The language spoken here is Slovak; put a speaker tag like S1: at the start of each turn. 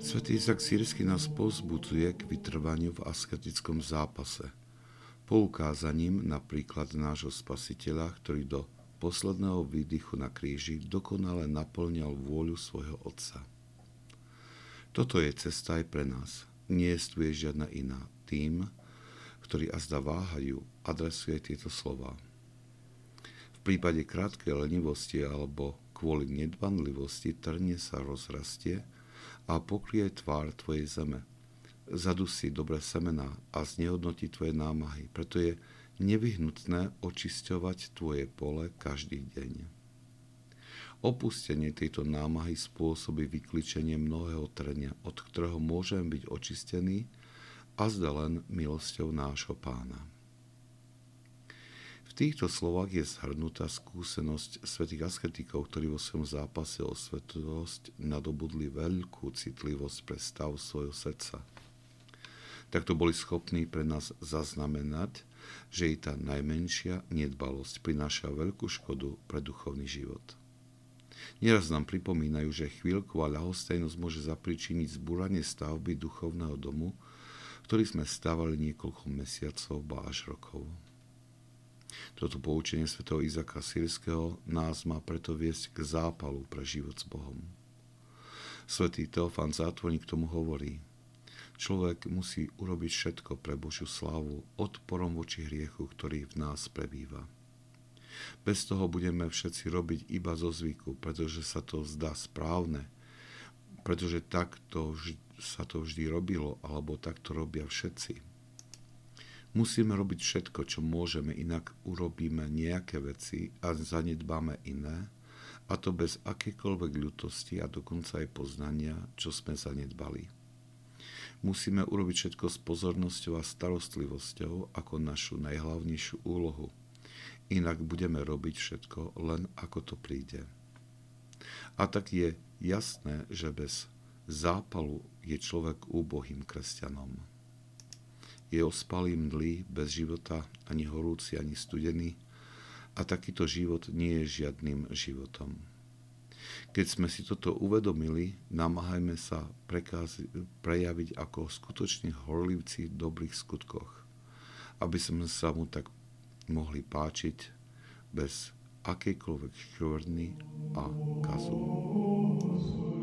S1: Svetý Izak Sírsky nás pozbudzuje k vytrvaniu v asketickom zápase, poukázaním na príklad nášho spasiteľa, ktorý do posledného výdychu na kríži dokonale naplňal vôľu svojho Otca. Toto je cesta aj pre nás. Nie je žiadna iná. Tým, ktorí azda váhajú, adresuje tieto slova. V prípade krátkej lenivosti alebo kvôli nedbanlivosti trne sa rozrastie a pokrie tvár tvojej zeme. Zadusí dobré semená a znehodnotí tvoje námahy. Preto je nevyhnutné očisťovať tvoje pole každý deň. Opustenie tejto námahy spôsobí vykličenie mnohého trenia, od ktorého môžem byť očistený a zda len milosťou nášho pána. Týchto slovách je zhrnutá skúsenosť svetých asketikov, ktorí vo svojom zápase o svetlosť nadobudli veľkú citlivosť pre stav svojho srdca. Takto boli schopní pre nás zaznamenať, že i tá najmenšia nedbalosť prináša veľkú škodu pre duchovný život. Nieraz nám pripomínajú, že chvíľková ľahostajnosť môže zapričiniť zbúranie stavby duchovného domu, ktorý sme stávali niekoľko mesiacov, ba až rokov. Toto poučenie svätého Izaka Sýrského nás má preto viesť k zápalu pre život s Bohom. Svetý Teofán Zátvorník tomu hovorí – Človek musí urobiť všetko pre Božiu slávu odporom voči hriechu, ktorý v nás prebýva. Bez toho budeme všetci robiť iba zo zvyku, pretože sa to zdá správne, pretože takto sa to vždy robilo, alebo takto robia všetci. Musíme robiť všetko, čo môžeme, inak urobíme nejaké veci a zanedbáme iné, a to bez akékoľvek ľutosti a dokonca aj poznania, čo sme zanedbali. Musíme urobiť všetko s pozornosťou a starostlivosťou ako našu najhlavnejšiu úlohu. Inak budeme robiť všetko len ako to príde. A tak je jasné, že bez zápalu je človek úbohým kresťanom. Je ospalý mdlý, bez života, ani horúci, ani studený, a takýto život nie je žiadnym životom. Keď sme si toto uvedomili, namáhajme sa prekázi, prejaviť ako skutoční horlivci v dobrých skutkoch, aby sme sa mu tak mohli páčiť bez akejkoľvek chvrny a kazu.